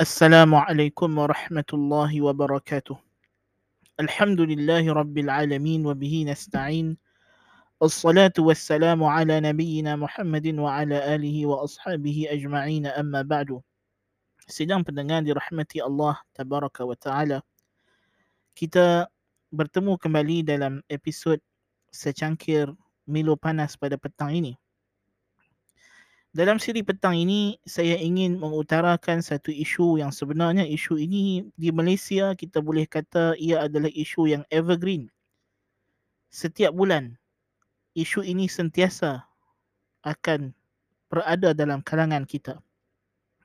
السلام عليكم ورحمة الله وبركاته الحمد لله رب العالمين وبه نستعين الصلاة والسلام على نبينا محمد وعلى آله وأصحابه أجمعين أما بعد سلام pendengar رحمة الله تبارك وتعالى kita bertemu kembali dalam episod secangkir Milo Panas pada petang ini dalam siri petang ini, saya ingin mengutarakan satu isu yang sebenarnya isu ini di Malaysia kita boleh kata ia adalah isu yang evergreen. Setiap bulan, isu ini sentiasa akan berada dalam kalangan kita.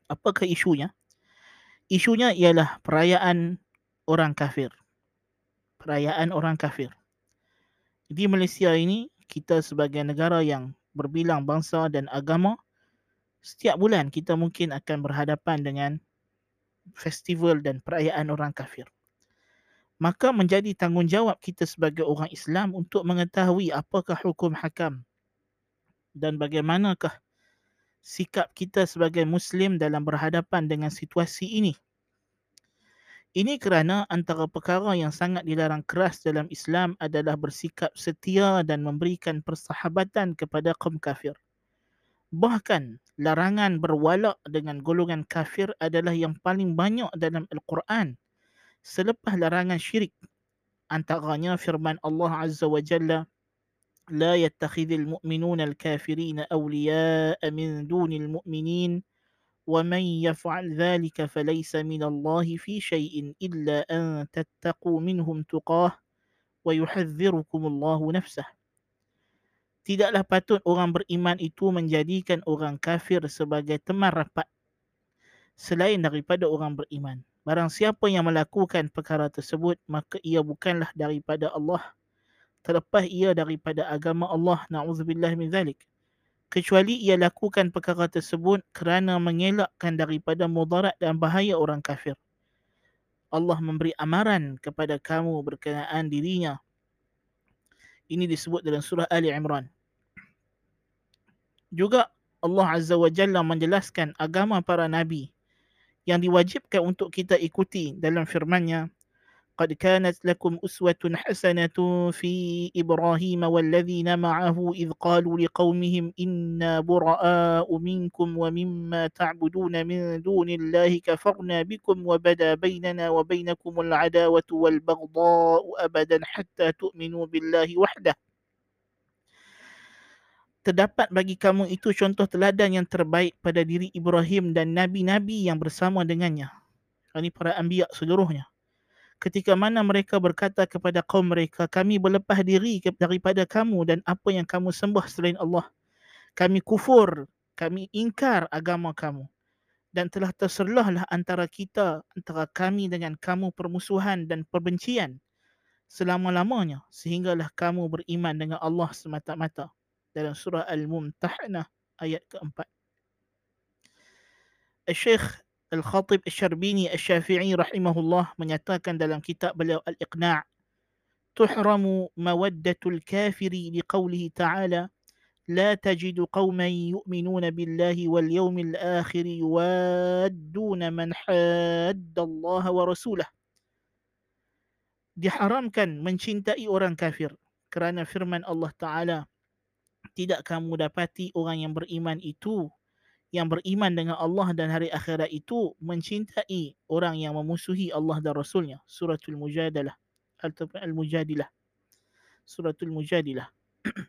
Apakah isunya? Isunya ialah perayaan orang kafir. Perayaan orang kafir. Di Malaysia ini, kita sebagai negara yang berbilang bangsa dan agama, setiap bulan kita mungkin akan berhadapan dengan festival dan perayaan orang kafir. Maka menjadi tanggungjawab kita sebagai orang Islam untuk mengetahui apakah hukum hakam dan bagaimanakah sikap kita sebagai Muslim dalam berhadapan dengan situasi ini. Ini kerana antara perkara yang sangat dilarang keras dalam Islam adalah bersikap setia dan memberikan persahabatan kepada kaum kafir. Bahkan larangan berwalak dengan golongan kafir adalah yang paling banyak dalam Al-Quran. Selepas larangan syirik, antaranya firman Allah Azza wa Jalla, لا يتخذ المؤمنون الكافرين أولياء من دون المؤمنين ومن يفعل ذلك فليس من الله في شيء إلا أن تتقوا منهم تقاه ويحذركم الله نفسه tidaklah patut orang beriman itu menjadikan orang kafir sebagai teman rapat selain daripada orang beriman. Barang siapa yang melakukan perkara tersebut, maka ia bukanlah daripada Allah. Terlepas ia daripada agama Allah, na'udzubillah min zalik. Kecuali ia lakukan perkara tersebut kerana mengelakkan daripada mudarat dan bahaya orang kafir. Allah memberi amaran kepada kamu berkenaan dirinya. Ini disebut dalam surah Ali Imran juga Allah Azza wa Jalla menjelaskan agama para nabi yang diwajibkan untuk kita ikuti dalam firman-Nya قد كانت لكم أسوة حسنة في إبراهيم والذين معه إذ قالوا لقومهم إنا براء منكم ومما تعبدون من دون الله كفرنا بكم وبدا بيننا وبينكم العداوة والبغضاء أبدا حتى تؤمنوا بالله وحده terdapat bagi kamu itu contoh teladan yang terbaik pada diri Ibrahim dan nabi-nabi yang bersama dengannya. Ini para anbiya seluruhnya. Ketika mana mereka berkata kepada kaum mereka, kami berlepas diri daripada kamu dan apa yang kamu sembah selain Allah. Kami kufur, kami ingkar agama kamu. Dan telah terserlahlah antara kita, antara kami dengan kamu permusuhan dan perbencian selama-lamanya sehinggalah kamu beriman dengan Allah semata-mata dalam surah Al-Mumtahanah ayat keempat. Al-Syekh Al-Khatib Al-Syarbini Al-Syafi'i rahimahullah menyatakan dalam kitab beliau Al-Iqna' tuhramu mawaddatul kafiri liqawlihi ta'ala لا تجد قوما يؤمنون بالله واليوم الآخر يوادون من حاد الله ورسوله diharamkan mencintai orang kafir kerana firman Allah Ta'ala tidak kamu dapati orang yang beriman itu yang beriman dengan Allah dan hari akhirat itu mencintai orang yang memusuhi Allah dan Rasulnya. Suratul Mujadalah. Ataupun Al-Mujadilah. Suratul Mujadilah.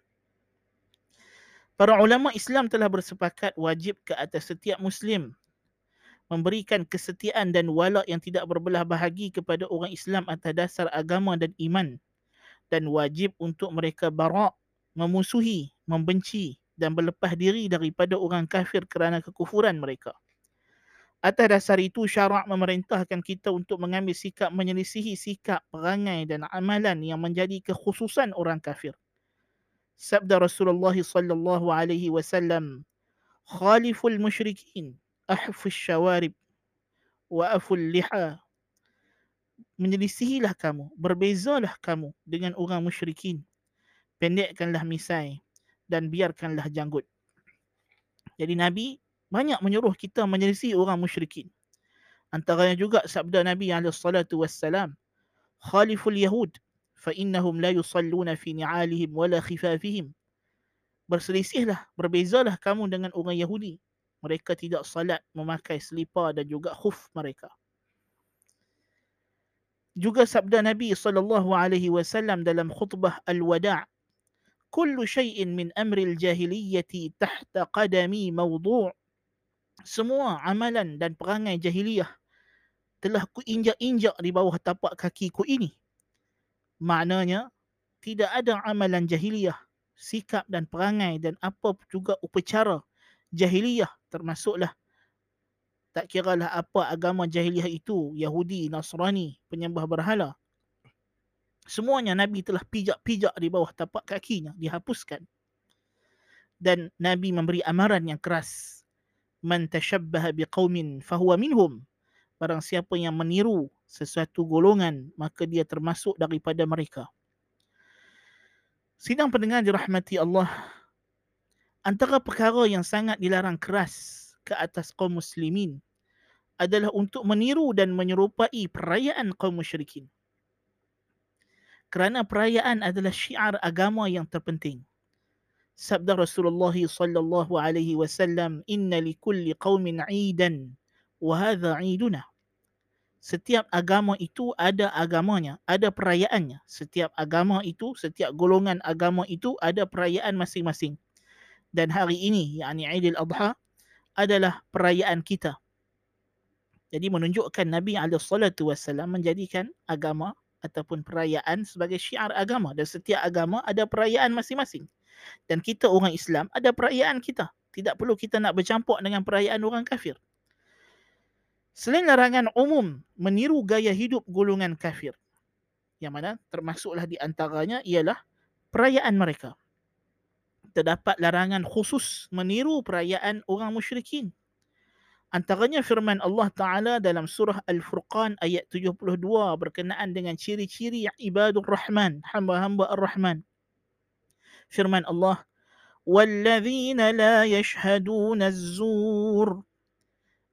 Para ulama Islam telah bersepakat wajib ke atas setiap Muslim memberikan kesetiaan dan wala yang tidak berbelah bahagi kepada orang Islam atas dasar agama dan iman dan wajib untuk mereka barak memusuhi, membenci dan berlepas diri daripada orang kafir kerana kekufuran mereka. Atas dasar itu syarak memerintahkan kita untuk mengambil sikap menyelisihi sikap, perangai dan amalan yang menjadi kekhususan orang kafir. Sabda Rasulullah sallallahu alaihi wasallam, "Khaliful musyrikin, ahfus syawarib wa aful liha." Menyelisihilah kamu, berbezalah kamu dengan orang musyrikin pendekkanlah misai dan biarkanlah janggut. Jadi Nabi banyak menyuruh kita menyelisi orang musyrikin. Antaranya juga sabda Nabi al salatu wassalam Khaliful Yahud, fa innahum la yusalluna fi ni'alihim wala khifafihim. Berselisihlah, berbezalah kamu dengan orang Yahudi. Mereka tidak salat memakai selipar dan juga khuf mereka. Juga sabda Nabi sallallahu alaihi wasallam dalam khutbah Al-Wada' Kullu shay'in min amri al-jahiliyyati tahta qadami mawdu' Semua amalan dan perangai jahiliyah telah ku injak-injak di bawah tapak kakiku ini. Maknanya, tidak ada amalan jahiliyah sikap dan perangai dan apa juga upacara jahiliyah termasuklah. Tak kiralah apa agama jahiliyah itu Yahudi, Nasrani, penyembah berhala semuanya Nabi telah pijak-pijak di bawah tapak kakinya dihapuskan. Dan Nabi memberi amaran yang keras. Man tashabbaha biqaumin fahuwa minhum. Barang siapa yang meniru sesuatu golongan maka dia termasuk daripada mereka. Sidang pendengar dirahmati Allah, antara perkara yang sangat dilarang keras ke atas kaum muslimin adalah untuk meniru dan menyerupai perayaan kaum musyrikin. Kerana perayaan adalah syiar agama yang terpenting. Sabda Rasulullah sallallahu alaihi wasallam, "Inna likulli qaumin 'idan wa hadha 'iduna." setiap agama itu ada agamanya, ada perayaannya. Setiap agama itu, setiap golongan agama itu ada perayaan masing-masing. Dan hari ini, yakni Aidil Adha, adalah perayaan kita. Jadi menunjukkan Nabi SAW menjadikan agama ataupun perayaan sebagai syiar agama. Dan setiap agama ada perayaan masing-masing. Dan kita orang Islam ada perayaan kita. Tidak perlu kita nak bercampur dengan perayaan orang kafir. Selain larangan umum meniru gaya hidup golongan kafir. Yang mana termasuklah di antaranya ialah perayaan mereka. Terdapat larangan khusus meniru perayaan orang musyrikin. Antaranya firman Allah Ta'ala dalam surah Al-Furqan ayat 72 berkenaan dengan ciri-ciri yang ibadur rahman, hamba-hamba ar-rahman. Firman Allah, وَالَّذِينَ لَا يَشْهَدُونَ الزُّورِ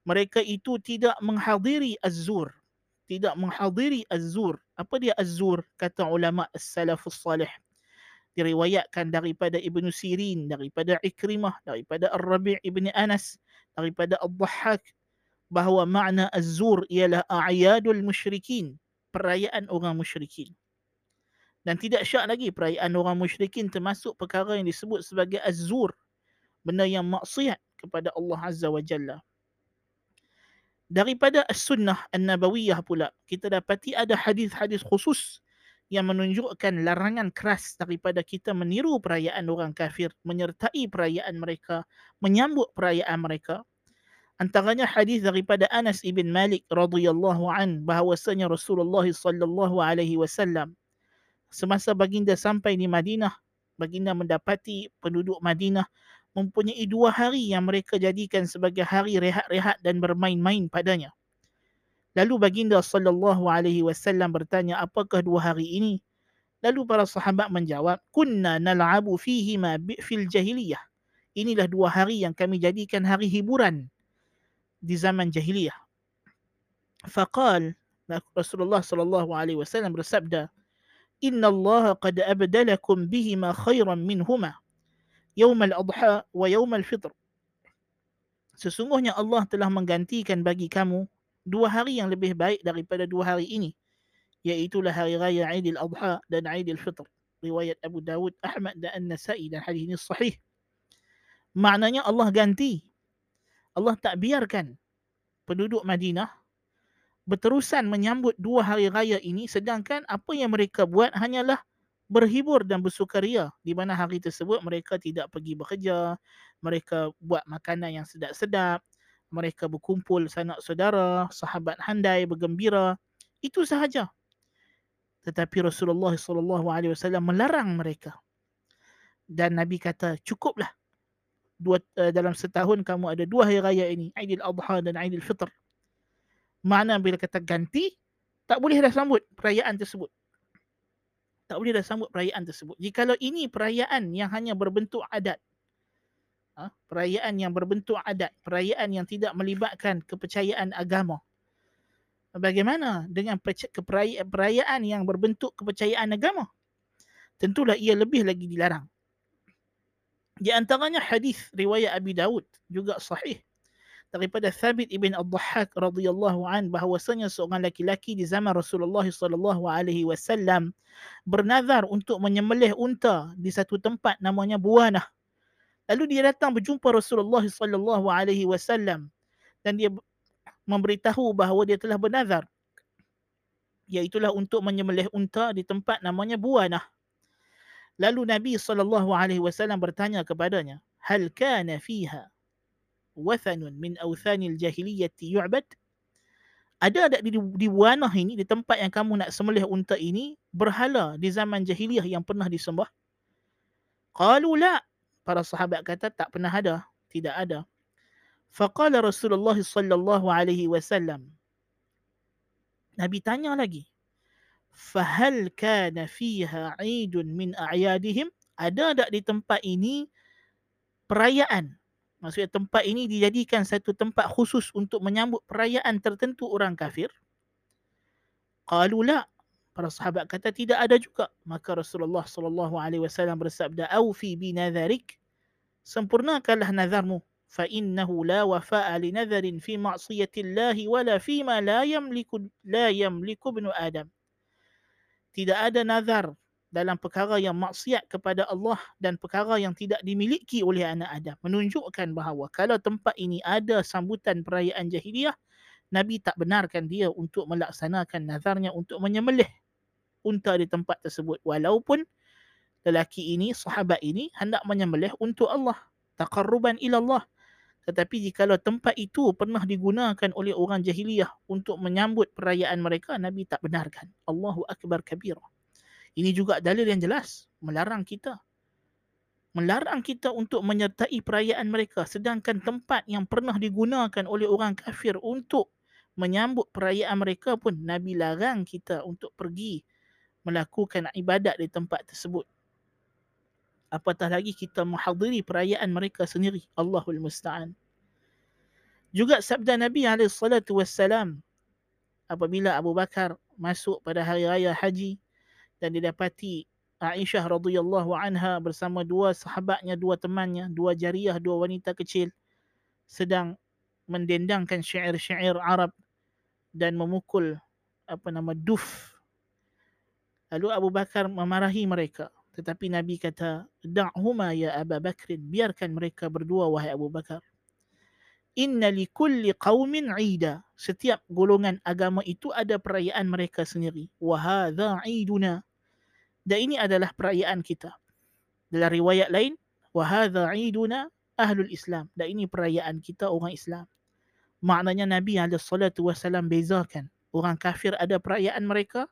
mereka itu tidak menghadiri az-zur tidak menghadiri az-zur apa dia az-zur kata ulama as-salafus salih diriwayatkan daripada Ibnu Sirin daripada Ikrimah daripada Ar-Rabi' Ibni Anas daripada Ad-Dhahhak bahawa makna az-zur ialah a'yadul musyrikin perayaan orang musyrikin. Dan tidak syak lagi perayaan orang musyrikin termasuk perkara yang disebut sebagai az-zur benda yang maksiat kepada Allah Azza wa Jalla. Daripada as-sunnah an-nabawiyah pula kita dapati ada hadis-hadis khusus yang menunjukkan larangan keras daripada kita meniru perayaan orang kafir menyertai perayaan mereka menyambut perayaan mereka antaranya hadis daripada Anas ibn Malik radhiyallahu an bahawasanya Rasulullah sallallahu alaihi wasallam semasa baginda sampai di Madinah baginda mendapati penduduk Madinah mempunyai dua hari yang mereka jadikan sebagai hari rehat-rehat dan bermain-main padanya. Lalu baginda sallallahu alaihi wasallam bertanya, apakah dua hari ini? Lalu para sahabat menjawab, kunna nal'abu fihi ma fil jahiliyah. Inilah dua hari yang kami jadikan hari hiburan di zaman jahiliyah. Faqal Rasulullah sallallahu alaihi wasallam bersabda, "Inna Allah qad abdalakum bihi ma khairan minhuma." Yawm al-adha wa yawm al-fitr. Sesungguhnya Allah telah menggantikan bagi kamu dua hari yang lebih baik daripada dua hari ini. Iaitulah hari raya Aidil Adha dan Aidil Fitr. Riwayat Abu Dawud, Ahmad dan An-Nasai dan hadis ini sahih. Maknanya Allah ganti. Allah tak biarkan penduduk Madinah berterusan menyambut dua hari raya ini sedangkan apa yang mereka buat hanyalah berhibur dan bersukaria di mana hari tersebut mereka tidak pergi bekerja, mereka buat makanan yang sedap-sedap, mereka berkumpul sanak saudara, sahabat handai bergembira. Itu sahaja. Tetapi Rasulullah sallallahu alaihi wasallam melarang mereka. Dan Nabi kata, cukuplah. Dua, uh, dalam setahun kamu ada dua hari raya ini, Aidil Adha dan Aidil Fitr. Mana bila kata ganti, tak boleh dah sambut perayaan tersebut tak boleh dah sambut perayaan tersebut. Jikalau ini perayaan yang hanya berbentuk adat, ha? perayaan yang berbentuk adat, perayaan yang tidak melibatkan kepercayaan agama, Bagaimana dengan keperayaan yang berbentuk kepercayaan agama? Tentulah ia lebih lagi dilarang. Di antaranya hadis riwayat Abi Daud juga sahih daripada Thabit ibn Ad-Dhahhak radhiyallahu an bahwasanya seorang laki-laki di zaman Rasulullah sallallahu alaihi wasallam bernazar untuk menyembelih unta di satu tempat namanya Buanah. Lalu dia datang berjumpa Rasulullah sallallahu alaihi wasallam dan dia memberitahu bahawa dia telah bernazar iaitulah untuk menyembelih unta di tempat namanya Buanah. Lalu Nabi SAW bertanya kepadanya, Hal kana fiha wathanun min awthanil jahiliyyati yu'bad? Ada tak di, di Buanah ini, di tempat yang kamu nak sembelih unta ini, berhala di zaman jahiliyah yang pernah disembah? Qalu la. Para sahabat kata tak pernah ada. Tidak ada. Faqala Rasulullah sallallahu alaihi wasallam, Nabi tanya lagi. Fahal kana fiha 'idun min a'yadihim? Ada tak di tempat ini perayaan? Maksudnya tempat ini dijadikan satu tempat khusus untuk menyambut perayaan tertentu orang kafir? Qalu la. Para sahabat kata tidak ada juga. Maka Rasulullah sallallahu alaihi wasallam bersabda, "Aufi bi nadharik." Sempurnakanlah nazarmu. Fa innahu la wafa'a li nadharin fi ma'siyatillahi wa la fi ma la yamliku la yamliku ibnu Adam. Tidak ada nazar dalam perkara yang maksiat kepada Allah dan perkara yang tidak dimiliki oleh anak Adam. Menunjukkan bahawa kalau tempat ini ada sambutan perayaan jahiliyah, Nabi tak benarkan dia untuk melaksanakan nazarnya untuk menyembelih unta di tempat tersebut walaupun lelaki ini sahabat ini hendak menyembelih untuk Allah taqarruban ila Allah tetapi jika tempat itu pernah digunakan oleh orang jahiliyah untuk menyambut perayaan mereka, Nabi tak benarkan. Allahu Akbar kabir. Ini juga dalil yang jelas melarang kita. Melarang kita untuk menyertai perayaan mereka. Sedangkan tempat yang pernah digunakan oleh orang kafir untuk menyambut perayaan mereka pun Nabi larang kita untuk pergi melakukan ibadat di tempat tersebut. Apatah lagi kita menghadiri perayaan mereka sendiri? Allahul musta'an. Juga sabda Nabi SAW apabila Abu Bakar masuk pada hari raya haji dan didapati Aisyah radhiyallahu anha bersama dua sahabatnya dua temannya dua jariah dua wanita kecil sedang mendendangkan syair-syair Arab dan memukul apa nama duf lalu Abu Bakar memarahi mereka tetapi Nabi kata, Da'huma ya Abu Bakr, biarkan mereka berdua wahai Abu Bakar. Inna li kulli qawmin ida. Setiap golongan agama itu ada perayaan mereka sendiri. Wa hadha iduna. Dan ini adalah perayaan kita. Dalam riwayat lain, wa hadha iduna ahlul Islam. Dan ini perayaan kita orang Islam. Maknanya Nabi SAW bezakan. Orang kafir ada perayaan mereka,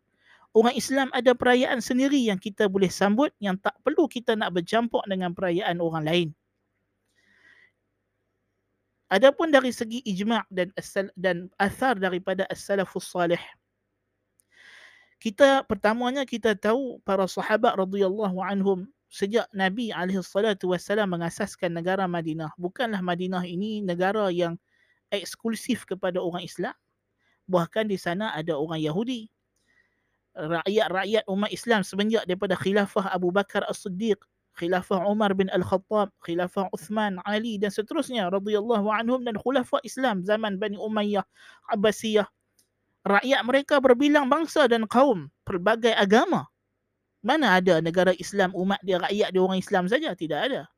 orang Islam ada perayaan sendiri yang kita boleh sambut yang tak perlu kita nak bercampur dengan perayaan orang lain. Adapun dari segi ijma' dan dan asar daripada as-salafus salih. Kita pertamanya kita tahu para sahabat radhiyallahu anhum sejak Nabi alaihi salatu wasallam mengasaskan negara Madinah. Bukanlah Madinah ini negara yang eksklusif kepada orang Islam. Bahkan di sana ada orang Yahudi, rakyat-rakyat umat Islam semenjak daripada khilafah Abu Bakar As-Siddiq, khilafah Umar bin Al-Khattab, khilafah Uthman, Ali dan seterusnya radhiyallahu anhum dan khulafah Islam zaman Bani Umayyah, Abbasiyah. Rakyat mereka berbilang bangsa dan kaum, pelbagai agama. Mana ada negara Islam umat dia rakyat dia orang Islam saja? Tidak ada.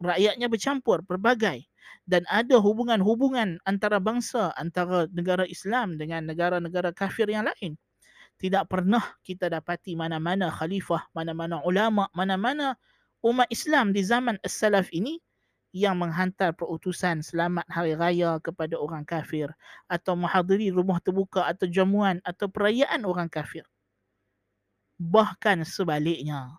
Rakyatnya bercampur, berbagai dan ada hubungan-hubungan antara bangsa, antara negara Islam dengan negara-negara kafir yang lain tidak pernah kita dapati mana-mana khalifah, mana-mana ulama, mana-mana umat Islam di zaman as-salaf ini yang menghantar perutusan selamat hari raya kepada orang kafir atau menghadiri rumah terbuka atau jamuan atau perayaan orang kafir. Bahkan sebaliknya,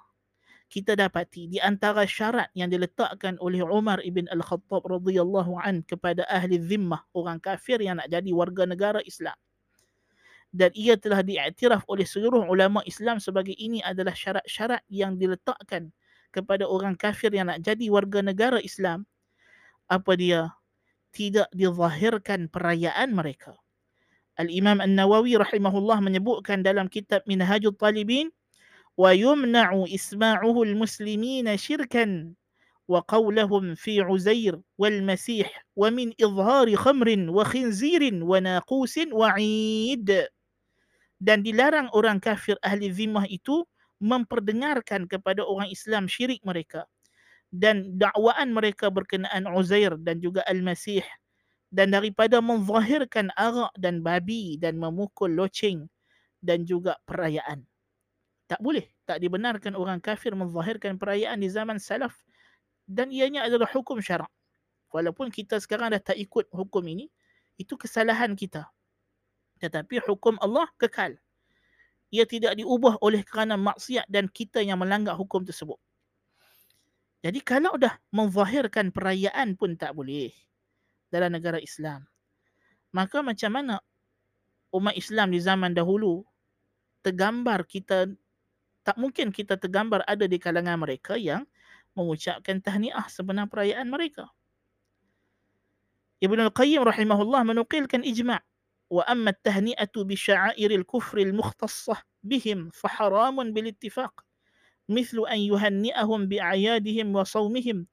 kita dapati di antara syarat yang diletakkan oleh Umar ibn Al-Khattab radhiyallahu an kepada ahli zimmah orang kafir yang nak jadi warga negara Islam dan ia telah diiktiraf oleh seluruh ulama Islam sebagai ini adalah syarat-syarat yang diletakkan kepada orang kafir yang nak jadi warga negara Islam. Apa dia? Tidak dizahirkan perayaan mereka. Al-Imam An-Nawawi rahimahullah menyebutkan dalam kitab Minhajul Talibin wa yumna'u isma'uhu al-muslimina syirkan wa qawlahum fi Uzair wal Masih wa min izhari khamrin dan dilarang orang kafir ahli zimmah itu memperdengarkan kepada orang Islam syirik mereka dan dakwaan mereka berkenaan Uzair dan juga Al-Masih dan daripada menzahirkan arak dan babi dan memukul loceng dan juga perayaan. Tak boleh, tak dibenarkan orang kafir menzahirkan perayaan di zaman salaf dan ianya adalah hukum syarak. Walaupun kita sekarang dah tak ikut hukum ini, itu kesalahan kita. Tetapi hukum Allah kekal. Ia tidak diubah oleh kerana maksiat dan kita yang melanggar hukum tersebut. Jadi kalau dah menzahirkan perayaan pun tak boleh dalam negara Islam. Maka macam mana umat Islam di zaman dahulu tergambar kita tak mungkin kita tergambar ada di kalangan mereka yang mengucapkan tahniah sebenar perayaan mereka. Ibn Al-Qayyim rahimahullah menukilkan ijma' al-mukhtassah bihim fa haramun bil ittifaq. Mithlu an yuhanni'ahum bi a'yadihim wa sawmihim.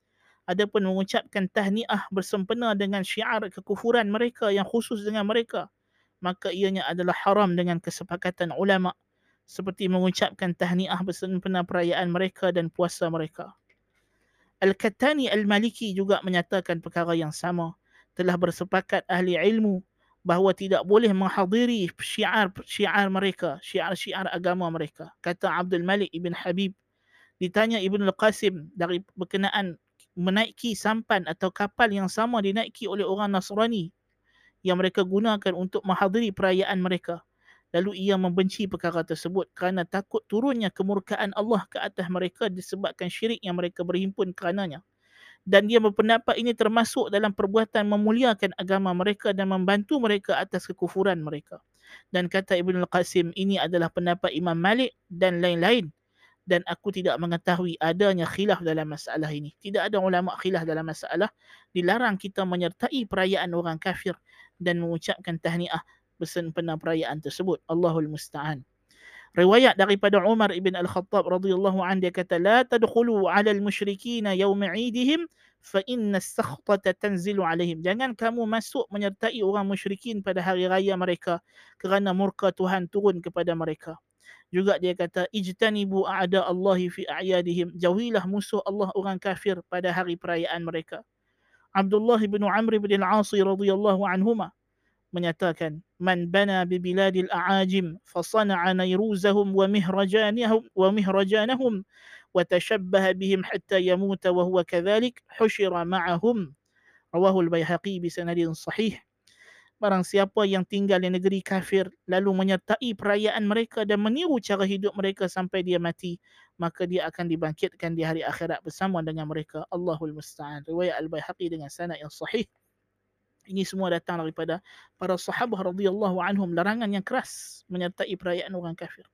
Adapun mengucapkan tahniah bersempena dengan syiar kekufuran mereka yang khusus dengan mereka maka ianya adalah haram dengan kesepakatan ulama seperti mengucapkan tahniah bersempena perayaan mereka dan puasa mereka. Al-Kattani Al-Maliki juga menyatakan perkara yang sama. Telah bersepakat ahli ilmu bahawa tidak boleh menghadiri syiar-syiar mereka, syiar-syiar agama mereka. Kata Abdul Malik ibn Habib, ditanya Ibn Al-Qasim dari berkenaan menaiki sampan atau kapal yang sama dinaiki oleh orang Nasrani yang mereka gunakan untuk menghadiri perayaan mereka. Lalu ia membenci perkara tersebut kerana takut turunnya kemurkaan Allah ke atas mereka disebabkan syirik yang mereka berhimpun kerananya. Dan dia berpendapat ini termasuk dalam perbuatan memuliakan agama mereka dan membantu mereka atas kekufuran mereka. Dan kata Ibn Al-Qasim, ini adalah pendapat Imam Malik dan lain-lain dan aku tidak mengetahui adanya khilaf dalam masalah ini. Tidak ada ulama khilaf dalam masalah dilarang kita menyertai perayaan orang kafir dan mengucapkan tahniah bersempena perayaan tersebut. Allahul musta'an. Riwayat daripada Umar ibn Al-Khattab radhiyallahu an dia kata la tadkhulu 'ala al-musyrikin yawm 'idihim fa inna as-sakhtata tanzilu 'alaihim. Jangan kamu masuk menyertai orang musyrikin pada hari raya mereka kerana murka Tuhan turun kepada mereka. Juga dia kata ijtanibu a'da Allahi fi a'yadihim. Jauhilah musuh Allah orang kafir pada hari perayaan mereka. Abdullah bin Amr bin Al-As radhiyallahu anhuma menyatakan man bana bi biladil a'ajim fa sana'a nayruzahum wa mihrajanahum wa mihrajanahum wa tashabbaha bihim hatta yamuta wa huwa kadhalik hushira ma'ahum rawahu al-Baihaqi bi sanadin sahih Barang siapa yang tinggal di negeri kafir lalu menyertai perayaan mereka dan meniru cara hidup mereka sampai dia mati, maka dia akan dibangkitkan di hari akhirat bersama dengan mereka. Allahul Musta'an. Riwayat Al-Bayhaqi dengan sanad yang sahih. Ini semua datang daripada para sahabat radhiyallahu anhum larangan yang keras menyertai perayaan orang kafir.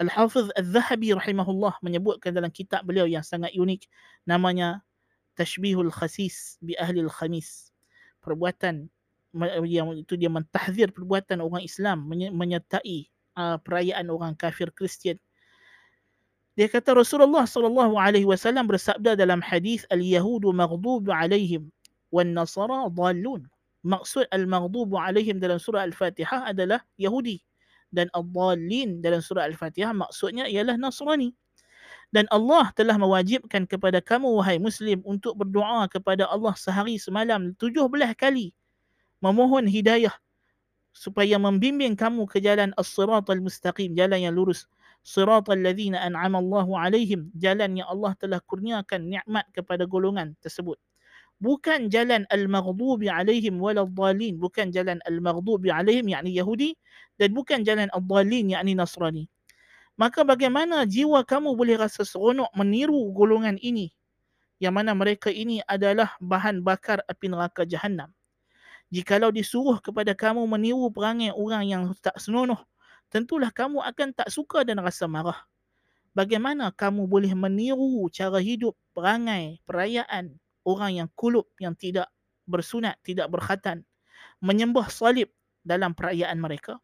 Al-Hafiz Al-Zahabi rahimahullah menyebutkan dalam kitab beliau yang sangat unik namanya Tashbihul Khasis bi Ahli Al-Khamis. Perbuatan yang itu dia mentahzir perbuatan orang Islam menyertai uh, perayaan orang kafir Kristian. Dia kata Rasulullah sallallahu alaihi wasallam bersabda dalam hadis al-yahudu maghdub alaihim wan nasara dhallun. Maksud al-maghdub alaihim dalam surah Al-Fatihah adalah Yahudi dan ad-dhallin dalam surah Al-Fatihah maksudnya ialah Nasrani. Dan Allah telah mewajibkan kepada kamu wahai muslim untuk berdoa kepada Allah sehari semalam 17 kali memohon hidayah supaya membimbing kamu ke jalan as-siratal mustaqim, jalan yang lurus. Siratal ladzina an'ama Allahu alaihim, jalan yang Allah telah kurniakan nikmat kepada golongan tersebut. Bukan jalan al-maghdubi alaihim waladhdallin, bukan jalan al-maghdubi alaihim yakni Yahudi dan bukan jalan ad-dallin yakni Nasrani. Maka bagaimana jiwa kamu boleh rasa seronok meniru golongan ini yang mana mereka ini adalah bahan bakar api neraka jahanam jikalau disuruh kepada kamu meniru perangai orang yang tak senonoh, tentulah kamu akan tak suka dan rasa marah. Bagaimana kamu boleh meniru cara hidup, perangai, perayaan orang yang kulub yang tidak bersunat, tidak berkhatan, menyembah salib dalam perayaan mereka?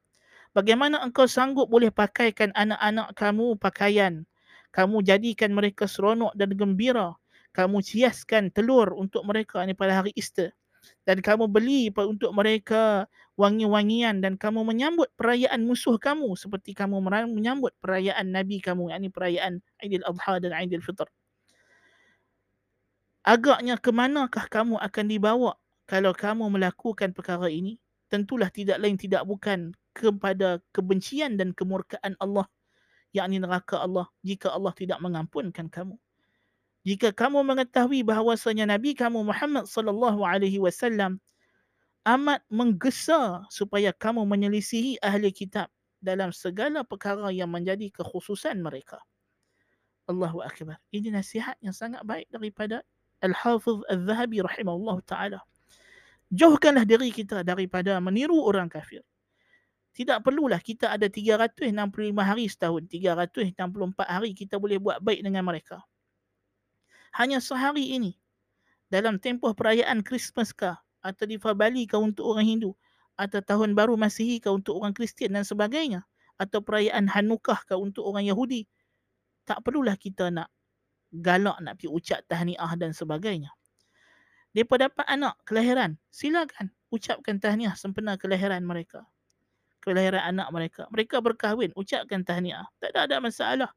Bagaimana engkau sanggup boleh pakaikan anak-anak kamu pakaian? Kamu jadikan mereka seronok dan gembira. Kamu hiaskan telur untuk mereka ni pada hari Easter. Dan kamu beli untuk mereka wangi-wangian dan kamu menyambut perayaan musuh kamu seperti kamu menyambut perayaan Nabi kamu, yakni perayaan Aidil Adha dan Aidil Fitr. Agaknya ke manakah kamu akan dibawa kalau kamu melakukan perkara ini? Tentulah tidak lain tidak bukan kepada kebencian dan kemurkaan Allah yakni neraka Allah jika Allah tidak mengampunkan kamu. Jika kamu mengetahui bahawasanya Nabi kamu Muhammad sallallahu alaihi wasallam amat menggesa supaya kamu menyelisihi ahli kitab dalam segala perkara yang menjadi kekhususan mereka. Allahu akbar. Ini nasihat yang sangat baik daripada Al-Hafiz Al-Zahabi rahimahullah taala. Jauhkanlah diri kita daripada meniru orang kafir. Tidak perlulah kita ada 365 hari setahun, 364 hari kita boleh buat baik dengan mereka. Hanya sehari ini, dalam tempoh perayaan Christmas kah, atau di Fabali kah untuk orang Hindu, atau tahun baru Masihi kah untuk orang Kristian dan sebagainya, atau perayaan Hanukkah kah untuk orang Yahudi, tak perlulah kita nak galak nak pergi ucap tahniah dan sebagainya. Mereka dapat anak kelahiran, silakan ucapkan tahniah sempena kelahiran mereka kelahiran anak mereka. Mereka berkahwin, ucapkan tahniah. Tak ada, ada masalah.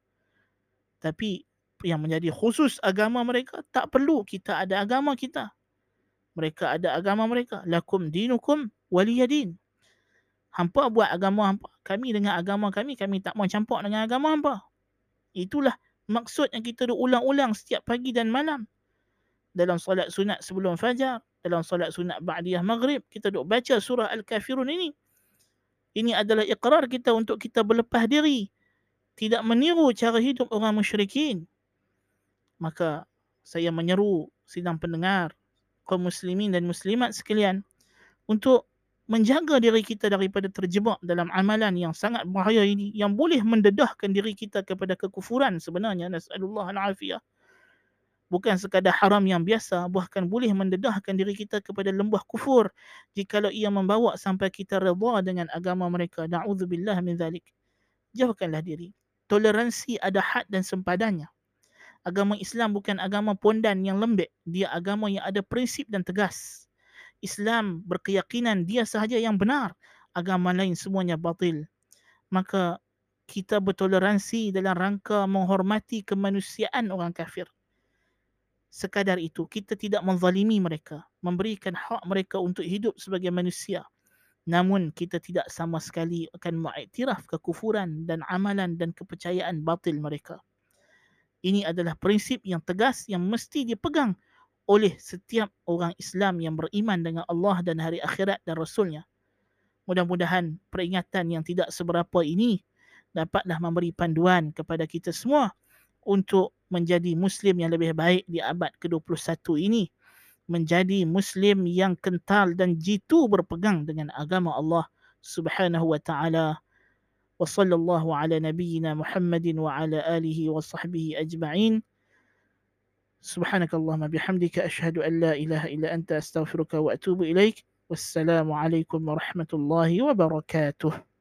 Tapi yang menjadi khusus agama mereka, tak perlu kita ada agama kita. Mereka ada agama mereka. Lakum dinukum waliyadin. Hampa buat agama hampa. Kami dengan agama kami, kami tak mau campur dengan agama hampa. Itulah maksud yang kita ulang-ulang setiap pagi dan malam. Dalam solat sunat sebelum fajar, dalam solat sunat ba'diyah maghrib, kita duk baca surah Al-Kafirun ini. Ini adalah ikrar kita untuk kita berlepas diri. Tidak meniru cara hidup orang musyrikin. Maka saya menyeru sidang pendengar kaum muslimin dan muslimat sekalian untuk menjaga diri kita daripada terjebak dalam amalan yang sangat bahaya ini yang boleh mendedahkan diri kita kepada kekufuran sebenarnya. Nasallallahu alafiyah. Bukan sekadar haram yang biasa bahkan boleh mendedahkan diri kita kepada lembah kufur jikalau ia membawa sampai kita redha dengan agama mereka. Naudzubillah min zalik. Jauhkanlah diri. Toleransi ada had dan sempadannya. Agama Islam bukan agama pondan yang lembek. Dia agama yang ada prinsip dan tegas Islam berkeyakinan dia sahaja yang benar agama lain semuanya batil. Maka kita bertoleransi dalam rangka menghormati kemanusiaan orang kafir. Sekadar itu kita tidak menzalimi mereka memberikan hak mereka untuk hidup sebagai manusia. Namun kita tidak sama sekali akan mengiktiraf kekufuran dan amalan dan kepercayaan batil mereka. Ini adalah prinsip yang tegas yang mesti dipegang oleh setiap orang Islam yang beriman dengan Allah dan hari akhirat dan Rasulnya. Mudah-mudahan peringatan yang tidak seberapa ini dapatlah memberi panduan kepada kita semua untuk menjadi Muslim yang lebih baik di abad ke-21 ini. Menjadi Muslim yang kental dan jitu berpegang dengan agama Allah subhanahu wa ta'ala. Wa sallallahu ala nabiyyina Muhammadin wa ala alihi wa sahbihi ajma'in. سبحانك اللهم بحمدك أشهد أن لا إله إلا أنت أستغفرك وأتوب إليك والسلام عليكم ورحمة الله وبركاته.